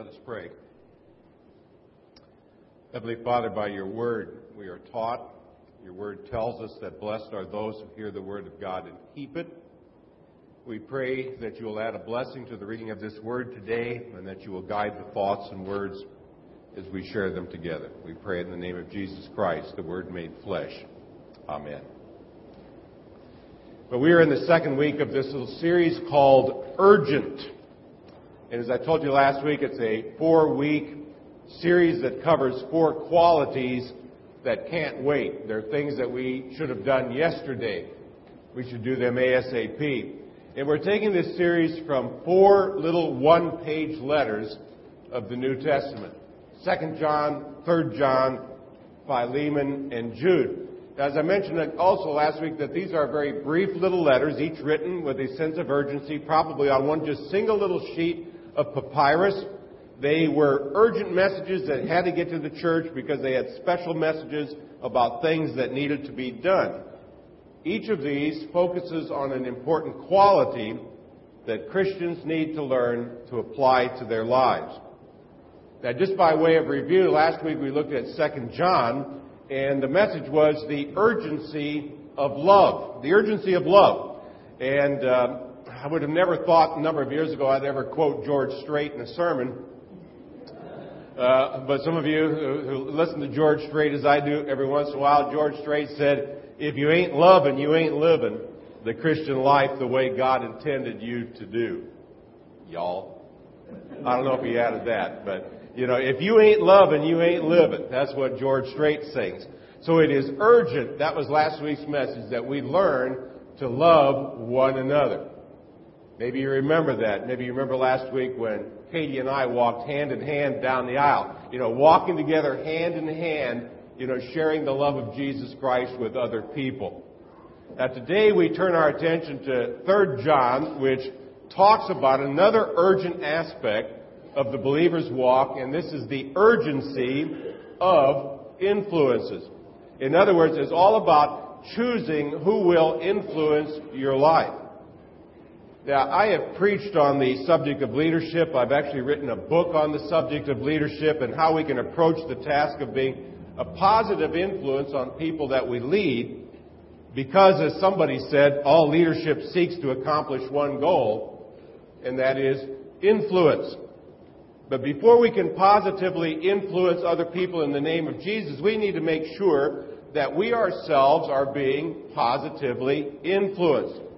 Let us pray. Heavenly Father, by your word we are taught. Your word tells us that blessed are those who hear the word of God and keep it. We pray that you will add a blessing to the reading of this word today and that you will guide the thoughts and words as we share them together. We pray in the name of Jesus Christ, the word made flesh. Amen. But we are in the second week of this little series called Urgent. And as I told you last week, it's a four week series that covers four qualities that can't wait. They're things that we should have done yesterday. We should do them ASAP. And we're taking this series from four little one page letters of the New Testament. 2nd John, 3rd John, Philemon, and Jude. As I mentioned also last week that these are very brief little letters, each written with a sense of urgency, probably on one just single little sheet of papyrus. They were urgent messages that had to get to the church because they had special messages about things that needed to be done. Each of these focuses on an important quality that Christians need to learn to apply to their lives. Now, just by way of review, last week we looked at 2 John, and the message was the urgency of love. The urgency of love. And uh, I would have never thought a number of years ago I'd ever quote George Strait in a sermon. Uh, but some of you who, listen to George Strait as I do every once in a while, George Strait said, if you ain't loving, you ain't living the Christian life the way God intended you to do. Y'all. I don't know if he added that, but you know, if you ain't loving, you ain't living. That's what George Strait sings. So it is urgent, that was last week's message, that we learn to love one another. Maybe you remember that. Maybe you remember last week when Katie and I walked hand in hand down the aisle. You know, walking together hand in hand, you know, sharing the love of Jesus Christ with other people. Now today we turn our attention to 3 John, which talks about another urgent aspect of the believer's walk, and this is the urgency of influences. In other words, it's all about choosing who will influence your life. Now, I have preached on the subject of leadership. I've actually written a book on the subject of leadership and how we can approach the task of being a positive influence on people that we lead because, as somebody said, all leadership seeks to accomplish one goal, and that is influence. But before we can positively influence other people in the name of Jesus, we need to make sure that we ourselves are being positively influenced.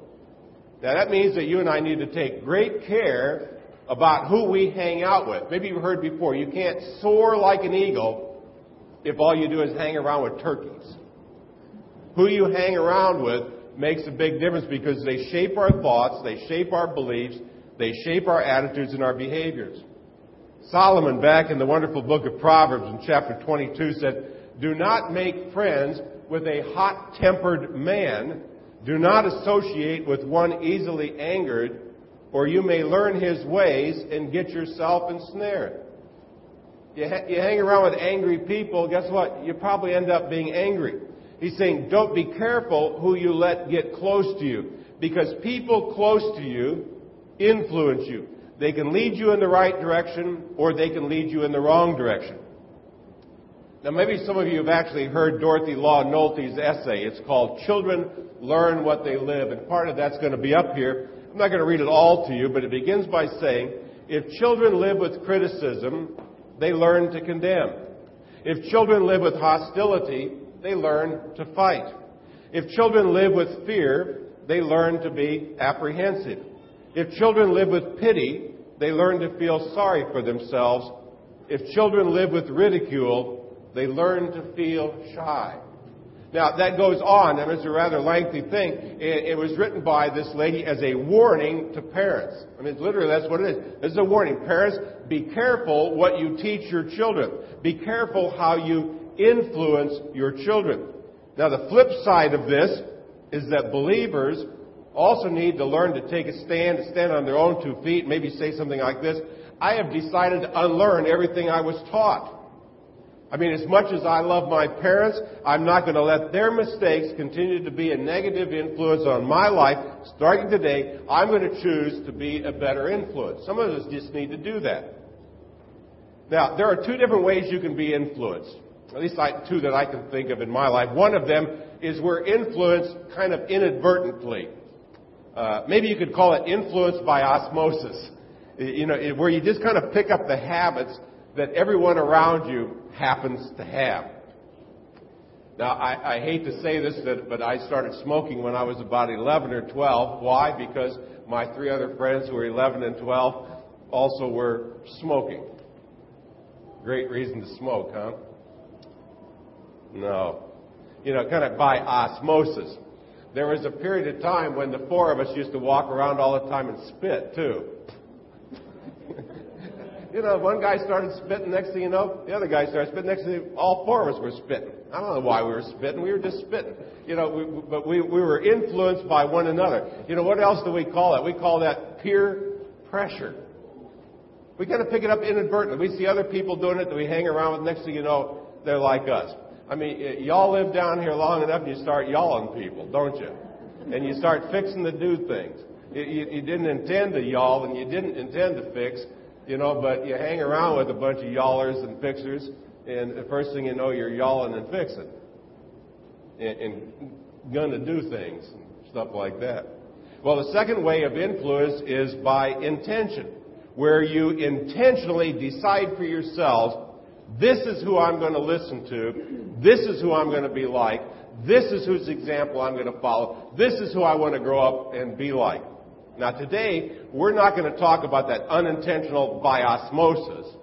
Now that means that you and I need to take great care about who we hang out with. Maybe you've heard before, you can't soar like an eagle if all you do is hang around with turkeys. Who you hang around with makes a big difference because they shape our thoughts, they shape our beliefs, they shape our attitudes and our behaviors. Solomon, back in the wonderful book of Proverbs in chapter 22, said, Do not make friends with a hot tempered man. Do not associate with one easily angered, or you may learn his ways and get yourself ensnared. You, ha- you hang around with angry people, guess what? You probably end up being angry. He's saying, don't be careful who you let get close to you, because people close to you influence you. They can lead you in the right direction or they can lead you in the wrong direction. Now, maybe some of you have actually heard Dorothy Law Nolte's essay. It's called Children Learn What They Live, and part of that's going to be up here. I'm not going to read it all to you, but it begins by saying, if children live with criticism, they learn to condemn. If children live with hostility, they learn to fight. If children live with fear, they learn to be apprehensive. If children live with pity, they learn to feel sorry for themselves. If children live with ridicule, they learn to feel shy. Now, that goes on, and it's a rather lengthy thing. It, was written by this lady as a warning to parents. I mean, literally, that's what it is. This is a warning. Parents, be careful what you teach your children. Be careful how you influence your children. Now, the flip side of this is that believers also need to learn to take a stand, to stand on their own two feet, maybe say something like this. I have decided to unlearn everything I was taught. I mean, as much as I love my parents, I'm not going to let their mistakes continue to be a negative influence on my life. Starting today, I'm going to choose to be a better influence. Some of us just need to do that. Now, there are two different ways you can be influenced. At least I, two that I can think of in my life. One of them is we're influenced kind of inadvertently. Uh, maybe you could call it influence by osmosis. You know, where you just kind of pick up the habits that everyone around you happens to have. Now, I, I hate to say this, but I started smoking when I was about 11 or 12. Why? Because my three other friends who were 11 and 12 also were smoking. Great reason to smoke, huh? No. You know, kind of by osmosis. There was a period of time when the four of us used to walk around all the time and spit, too. You know, one guy started spitting, next thing you know, the other guy started spitting, next thing you know, all four of us were spitting. I don't know why we were spitting, we were just spitting. You know, we, but we, we were influenced by one another. You know, what else do we call that? We call that peer pressure. We kind of pick it up inadvertently. We see other people doing it that we hang around with, next thing you know, they're like us. I mean, y'all live down here long enough and you start yawing people, don't you? And you start fixing to do things. You, you, you didn't intend to yawl and you didn't intend to fix, you know, but you hang around with a bunch of yawlers and fixers, and the first thing you know, you're yawling and fixing. And, and gonna do things and stuff like that. Well, the second way of influence is by intention, where you intentionally decide for yourselves this is who I'm going to listen to. This is who I'm going to be like. This is whose example I'm going to follow. This is who I want to grow up and be like. Now today, we're not going to talk about that unintentional by osmosis.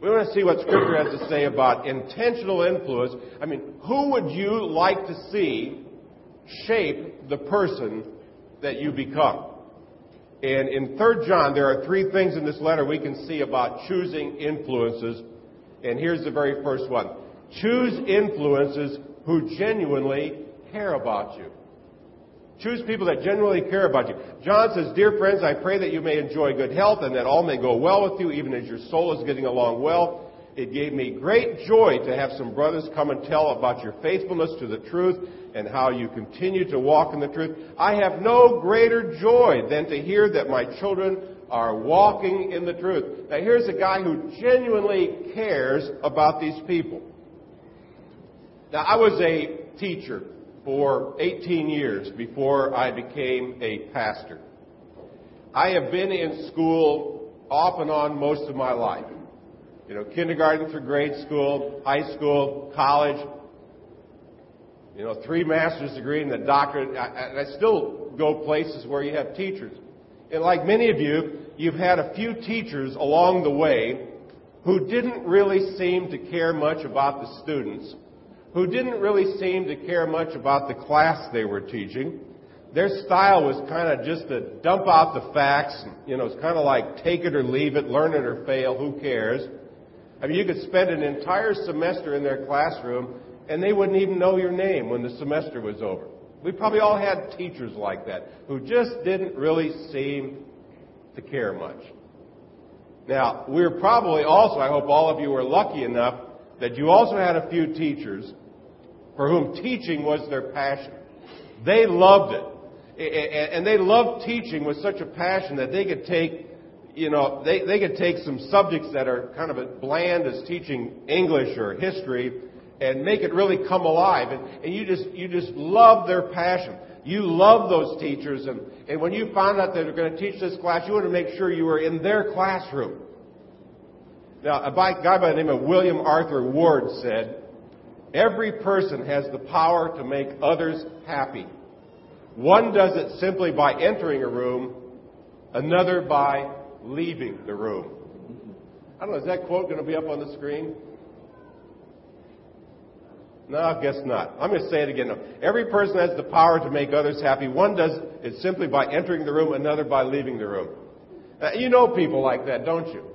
We want to see what Scripture has to say about intentional influence. I mean, who would you like to see shape the person that you become? And in 3 John, there are three things in this letter we can see about choosing influences and here's the very first one. Choose influences who genuinely care about you. Choose people that genuinely care about you. John says, Dear friends, I pray that you may enjoy good health and that all may go well with you, even as your soul is getting along well. It gave me great joy to have some brothers come and tell about your faithfulness to the truth and how you continue to walk in the truth. I have no greater joy than to hear that my children are walking in the truth. Now here's a guy who genuinely cares about these people. Now I was a teacher for 18 years before I became a pastor. I have been in school off and on most of my life. You know, kindergarten through grade school, high school, college, you know, three master's degree and a doctorate. And I still go places where you have teachers. And like many of you, you've had a few teachers along the way who didn't really seem to care much about the students, who didn't really seem to care much about the class they were teaching. Their style was kind of just to dump out the facts. You know, it's kind of like take it or leave it, learn it or fail, who cares? I mean, you could spend an entire semester in their classroom and they wouldn't even know your name when the semester was over. We probably all had teachers like that who just didn't really seem to care much. Now, we're probably also, I hope all of you were lucky enough that you also had a few teachers for whom teaching was their passion. They loved it. And they loved teaching with such a passion that they could take, you know, they, they could take some subjects that are kind of bland as teaching English or history and make it really come alive. And, and you just, you just love their passion. You love those teachers, and, and when you found out they were going to teach this class, you wanted to make sure you were in their classroom. Now, a guy by the name of William Arthur Ward said, Every person has the power to make others happy. One does it simply by entering a room, another by leaving the room. I don't know, is that quote going to be up on the screen? No, I guess not. I'm going to say it again. Every person has the power to make others happy. One does it simply by entering the room, another by leaving the room. You know people like that, don't you?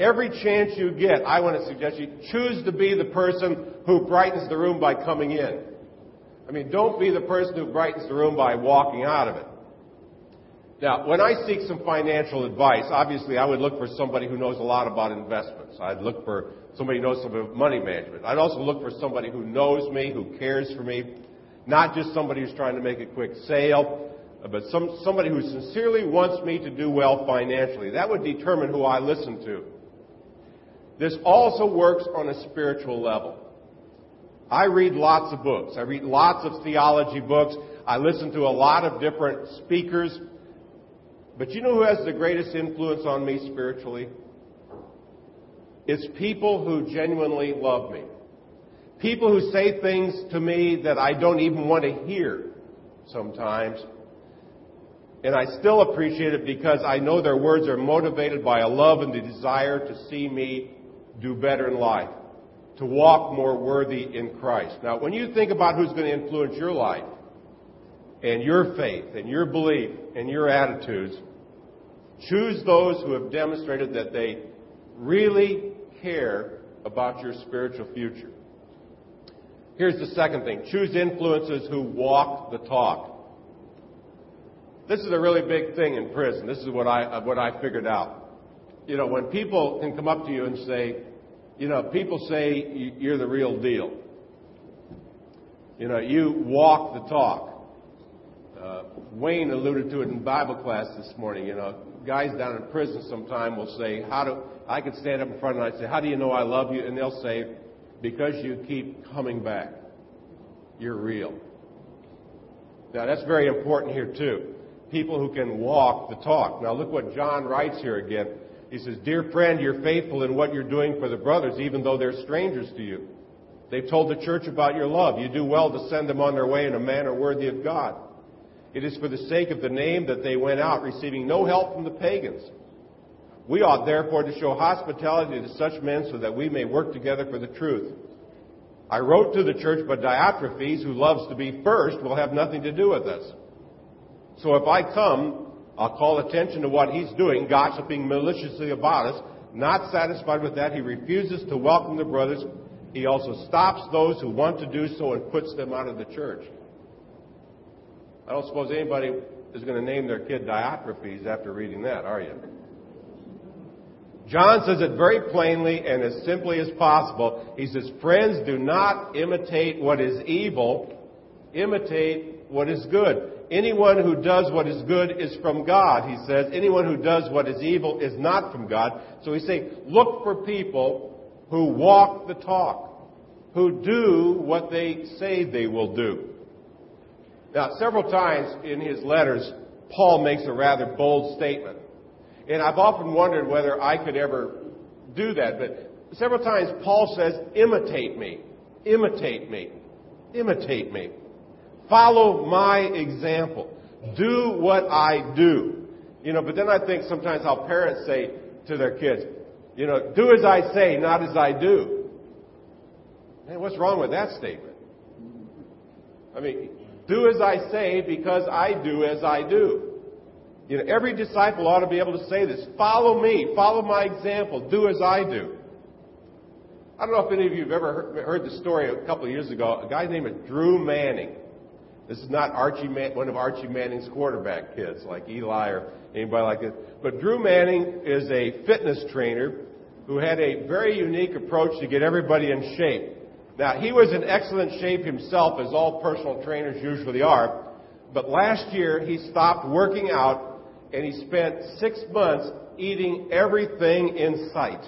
Every chance you get, I want to suggest you choose to be the person who brightens the room by coming in. I mean, don't be the person who brightens the room by walking out of it. Now, when I seek some financial advice, obviously I would look for somebody who knows a lot about investments. I'd look for somebody who knows something about money management. I'd also look for somebody who knows me, who cares for me, not just somebody who's trying to make a quick sale, but some, somebody who sincerely wants me to do well financially. That would determine who I listen to. This also works on a spiritual level. I read lots of books. I read lots of theology books. I listen to a lot of different speakers. But you know who has the greatest influence on me spiritually? It's people who genuinely love me. People who say things to me that I don't even want to hear sometimes. And I still appreciate it because I know their words are motivated by a love and the desire to see me do better in life, to walk more worthy in Christ. Now, when you think about who's going to influence your life and your faith and your belief and your attitudes, choose those who have demonstrated that they really care about your spiritual future. Here's the second thing. Choose influences who walk the talk. This is a really big thing in prison. This is what I, what I figured out. You know, when people can come up to you and say, you know, people say you're the real deal. You know, you walk the talk. Uh, Wayne alluded to it in Bible class this morning. You know, guys down in prison sometime will say, "How do I could stand up in front and I'd say, "How do you know I love you?" And they'll say, because you keep coming back. You're real. Now that's very important here too. People who can walk the talk. Now look what John writes here again. He says, Dear friend, you're faithful in what you're doing for the brothers, even though they're strangers to you. They've told the church about your love. You do well to send them on their way in a manner worthy of God. It is for the sake of the name that they went out, receiving no help from the pagans. We ought therefore to show hospitality to such men so that we may work together for the truth. I wrote to the church, but Diotrephes, who loves to be first, will have nothing to do with us. So if I come, I'll call attention to what he's doing, gossiping maliciously about us. Not satisfied with that, he refuses to welcome the brothers. He also stops those who want to do so and puts them out of the church. I don't suppose anybody is going to name their kid Diotrephes after reading that, are you? John says it very plainly and as simply as possible. He says, Friends, do not imitate what is evil, imitate what is good. Anyone who does what is good is from God, he says. Anyone who does what is evil is not from God. So he's saying, look for people who walk the talk, who do what they say they will do. Now, several times in his letters, Paul makes a rather bold statement. And I've often wondered whether I could ever do that. But several times Paul says, imitate me, imitate me, imitate me. Follow my example. Do what I do. You know, but then I think sometimes how parents say to their kids, you know, do as I say, not as I do. Man, what's wrong with that statement? I mean, do as I say because I do as I do. You know, every disciple ought to be able to say this. Follow me. Follow my example. Do as I do. I don't know if any of you have ever heard the story a couple of years ago. A guy named Drew Manning. This is not Archie Man- one of Archie Manning's quarterback kids like Eli or anybody like this. But Drew Manning is a fitness trainer who had a very unique approach to get everybody in shape. Now, he was in excellent shape himself, as all personal trainers usually are. But last year, he stopped working out and he spent six months eating everything in sight.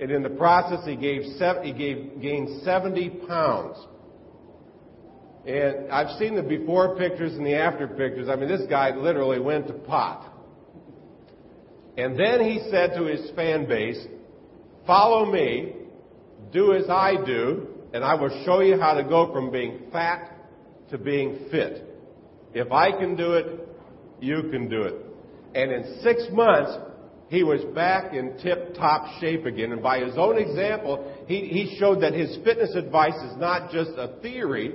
And in the process, he, gave he gave, gained 70 pounds. And I've seen the before pictures and the after pictures. I mean, this guy literally went to pot. And then he said to his fan base, Follow me, do as I do, and I will show you how to go from being fat to being fit. If I can do it, you can do it. And in six months, he was back in tip top shape again. And by his own example, he, he showed that his fitness advice is not just a theory,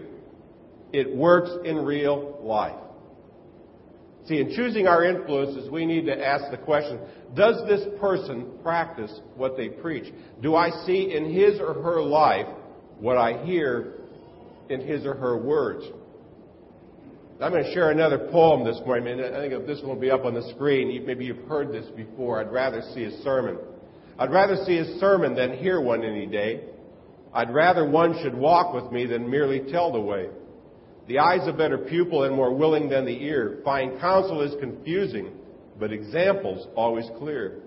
it works in real life. See, in choosing our influences, we need to ask the question Does this person practice what they preach? Do I see in his or her life what I hear in his or her words? I'm going to share another poem this morning. I think this one will be up on the screen, maybe you've heard this before. I'd rather see a sermon. I'd rather see a sermon than hear one any day. I'd rather one should walk with me than merely tell the way. The eye's a better pupil and more willing than the ear. Fine counsel is confusing, but example's always clear.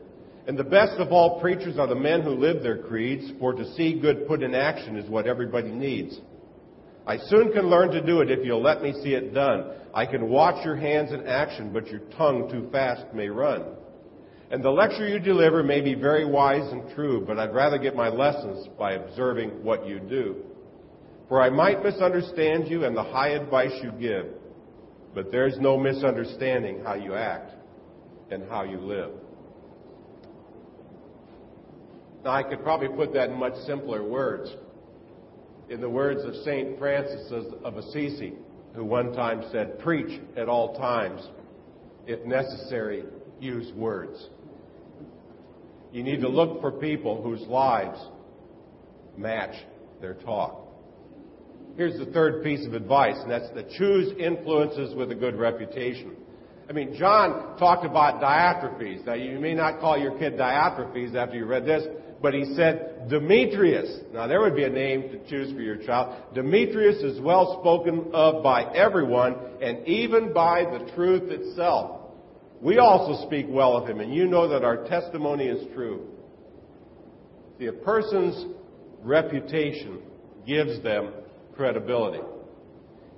And the best of all preachers are the men who live their creeds, for to see good put in action is what everybody needs. I soon can learn to do it if you'll let me see it done. I can watch your hands in action, but your tongue too fast may run. And the lecture you deliver may be very wise and true, but I'd rather get my lessons by observing what you do. For I might misunderstand you and the high advice you give, but there's no misunderstanding how you act and how you live. Now, I could probably put that in much simpler words. In the words of St. Francis of Assisi, who one time said, Preach at all times. If necessary, use words. You need to look for people whose lives match their talk. Here's the third piece of advice, and that's to choose influences with a good reputation. I mean, John talked about Diotrephes. Now, you may not call your kid Diotrephes after you read this, but he said Demetrius. Now, there would be a name to choose for your child. Demetrius is well spoken of by everyone, and even by the truth itself. We also speak well of him, and you know that our testimony is true. See, a person's reputation gives them credibility.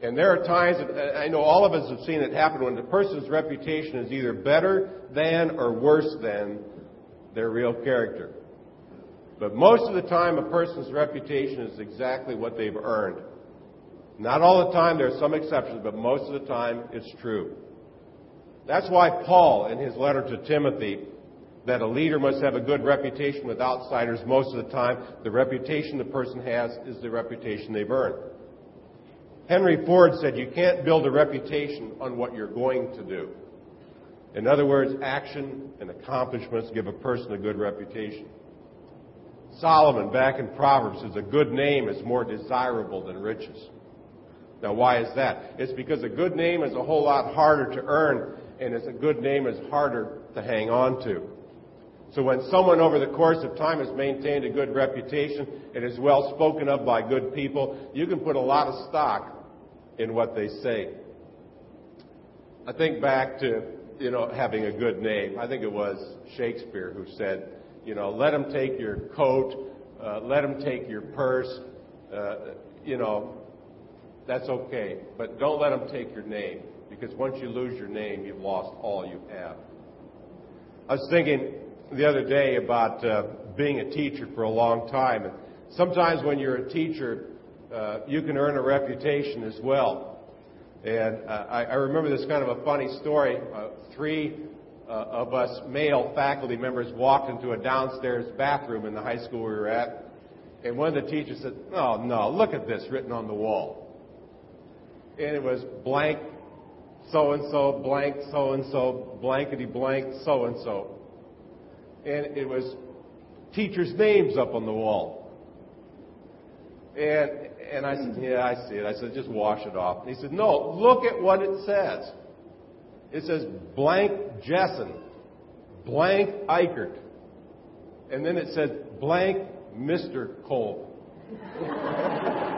And there are times, I know all of us have seen it happen, when the person's reputation is either better than or worse than their real character. But most of the time, a person's reputation is exactly what they've earned. Not all the time, there are some exceptions, but most of the time, it's true. That's why Paul, in his letter to Timothy, that a leader must have a good reputation with outsiders most of the time, the reputation the person has is the reputation they've earned. Henry Ford said you can't build a reputation on what you're going to do. In other words, action and accomplishments give a person a good reputation. Solomon, back in Proverbs, says a good name is more desirable than riches. Now, why is that? It's because a good name is a whole lot harder to earn and it's a good name is harder to hang on to. So when someone over the course of time has maintained a good reputation and is well spoken of by good people, you can put a lot of stock in what they say. I think back to, you know, having a good name. I think it was Shakespeare who said, you know, let them take your coat, uh, let them take your purse, uh, you know, that's okay, but don't let them take your name because once you lose your name, you've lost all you have. I was thinking the other day about uh, being a teacher for a long time, and sometimes when you're a teacher, uh, you can earn a reputation as well. And uh, I, I remember this kind of a funny story. Uh, three uh, of us male faculty members walked into a downstairs bathroom in the high school we were at, and one of the teachers said, "Oh no, look at this written on the wall." And it was blank so and so, blank, so and so, blankety blank, so and so. And it was teachers' names up on the wall. And, and I said, Yeah, I see it. I said, Just wash it off. And he said, No, look at what it says. It says blank Jessen, blank Eichert. And then it says blank Mr. Cole.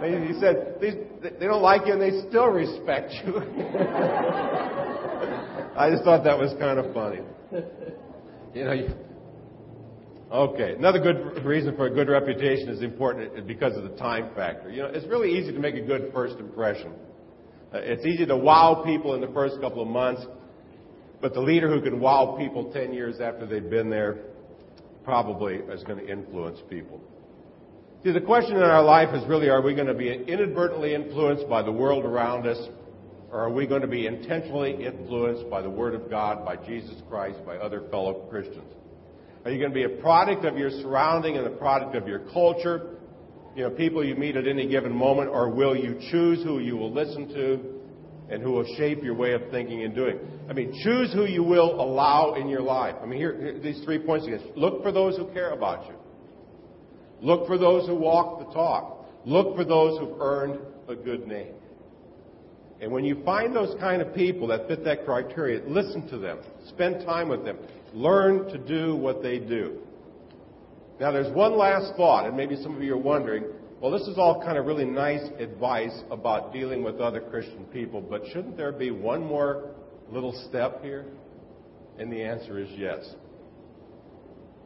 He said, they don't like you and they still respect you. I just thought that was kind of funny. You know, you, okay. Another good reason for a good reputation is important because of the time factor. You know, it's really easy to make a good first impression. Uh, it's easy to wow people in the first couple of months, but the leader who can wow people 10 years after they've been there probably is going to influence people. See, the question in our life is really are we going to be inadvertently influenced by the world around us, or are we going to be intentionally influenced by the Word of God, by Jesus Christ, by other fellow Christians? Are you going to be a product of your surrounding and a product of your culture? You know, people you meet at any given moment, or will you choose who you will listen to and who will shape your way of thinking and doing? I mean, choose who you will allow in your life. I mean, here, here these three points again. Look for those who care about you. Look for those who walk the talk. Look for those who've earned a good name. And when you find those kind of people that fit that criteria, listen to them. Spend time with them. Learn to do what they do. Now, there's one last thought, and maybe some of you are wondering, well, this is all kind of really nice advice about dealing with other Christian people, but shouldn't there be one more little step here? And the answer is yes.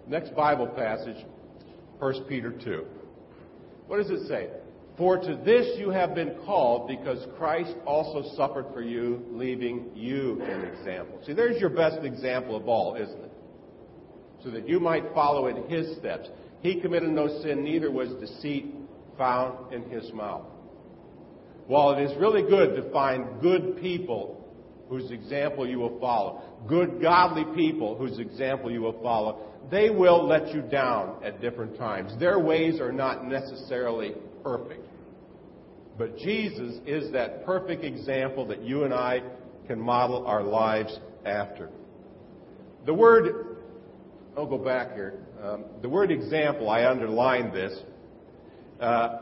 Next Bible passage, 1 Peter 2. What does it say? For to this you have been called, because Christ also suffered for you, leaving you an example. See, there's your best example of all, isn't it? So that you might follow in his steps. He committed no sin, neither was deceit found in his mouth. While it is really good to find good people whose example you will follow, good, godly people whose example you will follow, they will let you down at different times. Their ways are not necessarily perfect. But Jesus is that perfect example that you and I can model our lives after. The word, I'll go back here. Um, the word example, I underlined this. Uh,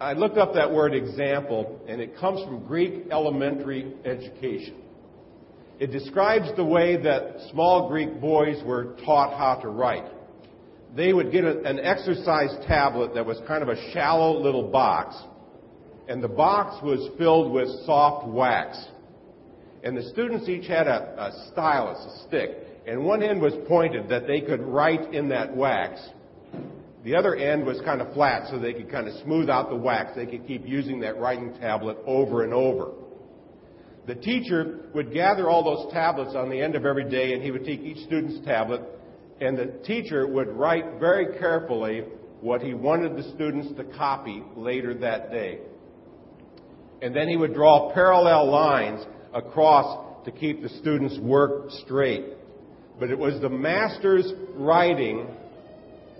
I looked up that word example, and it comes from Greek elementary education. It describes the way that small Greek boys were taught how to write. They would get a, an exercise tablet that was kind of a shallow little box, and the box was filled with soft wax. And the students each had a, a stylus, a stick, and one end was pointed that they could write in that wax. The other end was kind of flat so they could kind of smooth out the wax. They could keep using that writing tablet over and over. The teacher would gather all those tablets on the end of every day and he would take each student's tablet and the teacher would write very carefully what he wanted the students to copy later that day. And then he would draw parallel lines across to keep the students' work straight. But it was the master's writing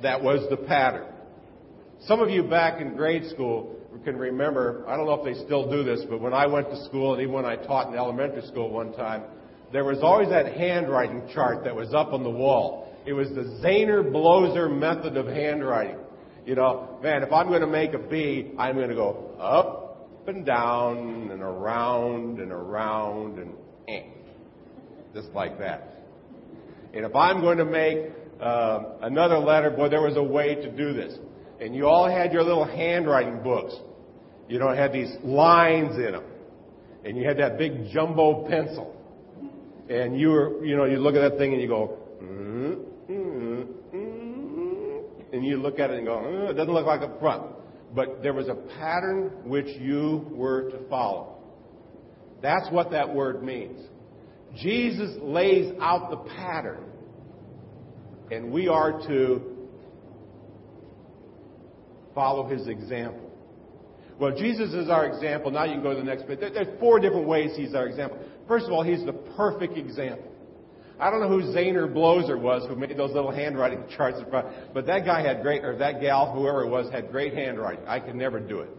that was the pattern. Some of you back in grade school can remember, I don't know if they still do this, but when I went to school and even when I taught in elementary school one time, there was always that handwriting chart that was up on the wall. It was the Zaner Bloser method of handwriting. You know, man, if I'm going to make a B, I'm going to go up and down and around and around and eh, just like that. And if I'm going to make uh, another letter, boy, there was a way to do this. And you all had your little handwriting books. You know, it had these lines in them. And you had that big jumbo pencil. And you were, you know, you look at that thing and you go, mm, and you look at it and go, mm, it doesn't look like a front. But there was a pattern which you were to follow. That's what that word means. Jesus lays out the pattern and we are to follow his example. Well, Jesus is our example. Now you can go to the next bit. There, are four different ways he's our example. First of all, he's the perfect example. I don't know who Zaner Bloser was who made those little handwriting charts but that guy had great, or that gal, whoever it was, had great handwriting. I could never do it.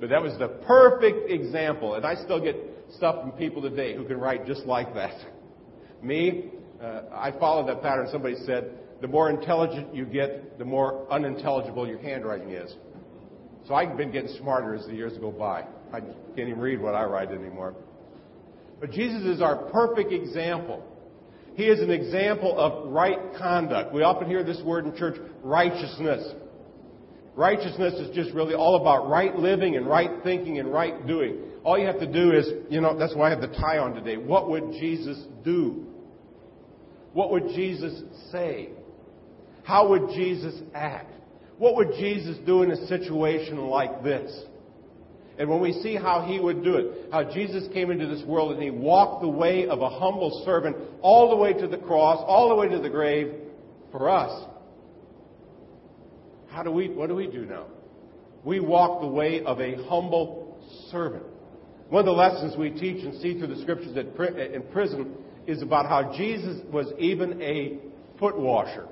But that was the perfect example, and I still get stuff from people today who can write just like that. Me, uh, I followed that pattern. Somebody said, the more intelligent you get, the more unintelligible your handwriting is. So I've been getting smarter as the years go by. I can't even read what I write anymore. But Jesus is our perfect example. He is an example of right conduct. We often hear this word in church, righteousness. Righteousness is just really all about right living and right thinking and right doing. All you have to do is, you know, that's why I have the tie on today. What would Jesus do? What would Jesus say? How would Jesus act? What would Jesus do in a situation like this? And when we see how he would do it, how Jesus came into this world and he walked the way of a humble servant all the way to the cross, all the way to the grave for us. How do we, what do we do now? We walk the way of a humble servant. One of the lessons we teach and see through the scriptures in prison is about how Jesus was even a foot washer.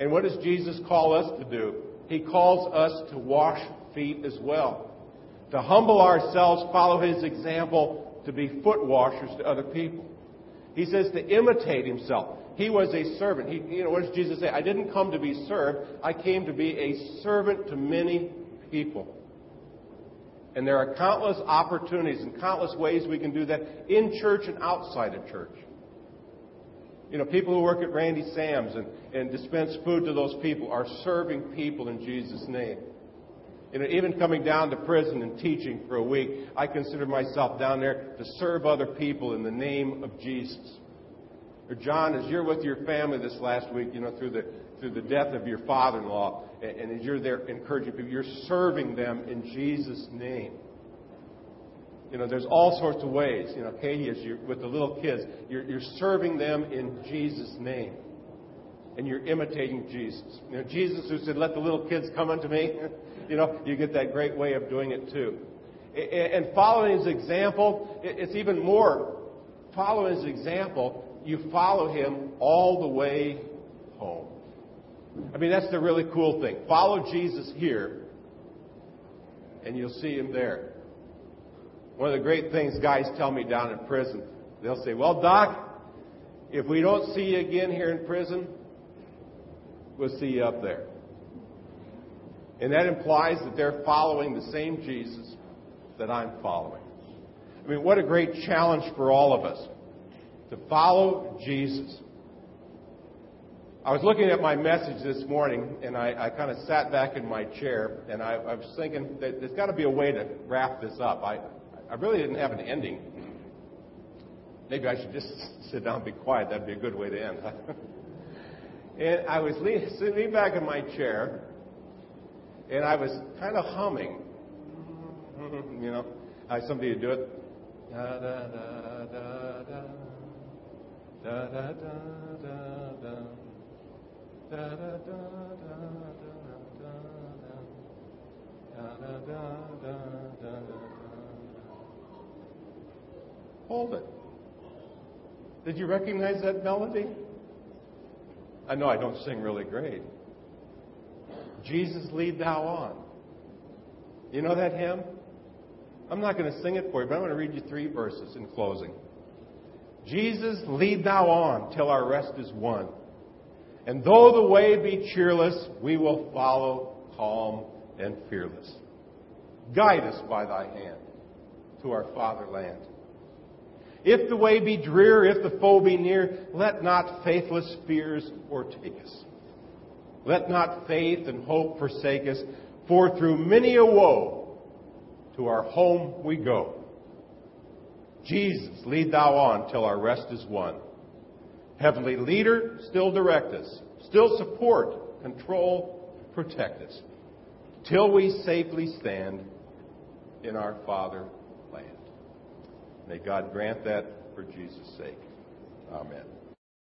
And what does Jesus call us to do? He calls us to wash feet as well. To humble ourselves, follow his example, to be foot washers to other people. He says to imitate himself. He was a servant. He, you know, what does Jesus say? I didn't come to be served. I came to be a servant to many people. And there are countless opportunities and countless ways we can do that in church and outside of church. You know, people who work at Randy Sam's and, and dispense food to those people are serving people in Jesus' name. You know, even coming down to prison and teaching for a week, I consider myself down there to serve other people in the name of Jesus. Or John, as you're with your family this last week, you know, through the through the death of your father-in-law, and, and as you're there encouraging people, you're serving them in Jesus' name. You know, there's all sorts of ways. You know, Katie, as you're with the little kids, you're, you're serving them in Jesus' name. And you're imitating Jesus. You know, Jesus who said, let the little kids come unto me, you know, you get that great way of doing it too. And following his example, it's even more. Following his example, you follow him all the way home. I mean, that's the really cool thing. Follow Jesus here, and you'll see him there. One of the great things guys tell me down in prison, they'll say, Well, Doc, if we don't see you again here in prison, we'll see you up there. And that implies that they're following the same Jesus that I'm following. I mean, what a great challenge for all of us to follow Jesus. I was looking at my message this morning, and I, I kind of sat back in my chair, and I, I was thinking that there's got to be a way to wrap this up. I, I really didn't have an ending. Maybe I should just sit down and be quiet. That'd be a good way to end. and I was sitting back in my chair, and I was kind of humming. you know, I had somebody to do it. Da, da, da, da, da. Da, da, da, da, da. Da, da, da, da, da, da, da, da. Da, da, da, da, da, da. Hold it. Did you recognize that melody? I know I don't sing really great. Jesus, lead thou on. You know that hymn? I'm not going to sing it for you, but I'm going to read you three verses in closing. Jesus, lead thou on till our rest is won. And though the way be cheerless, we will follow calm and fearless. Guide us by thy hand to our fatherland. If the way be drear, if the foe be near, let not faithless fears o'ertake us. Let not faith and hope forsake us, for through many a woe to our home we go. Jesus, lead thou on till our rest is won. Heavenly leader, still direct us, still support, control, protect us, till we safely stand in our Father land. May God grant that for Jesus' sake. Amen.